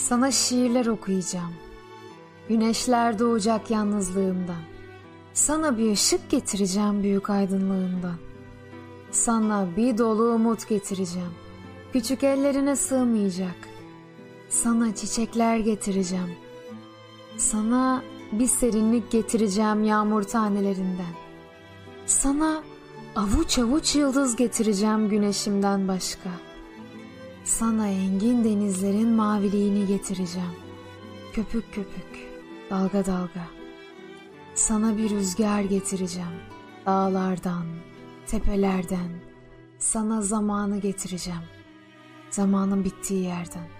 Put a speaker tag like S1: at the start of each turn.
S1: Sana şiirler okuyacağım. Güneşler doğacak yalnızlığımdan. Sana bir ışık getireceğim büyük aydınlığımdan. Sana bir dolu umut getireceğim. Küçük ellerine sığmayacak. Sana çiçekler getireceğim. Sana bir serinlik getireceğim yağmur tanelerinden. Sana avuç avuç yıldız getireceğim güneşimden başka. Sana engin denizlerin maviliğini getireceğim. Köpük köpük, dalga dalga. Sana bir rüzgar getireceğim. Dağlardan, tepelerden. Sana zamanı getireceğim. Zamanın bittiği yerden.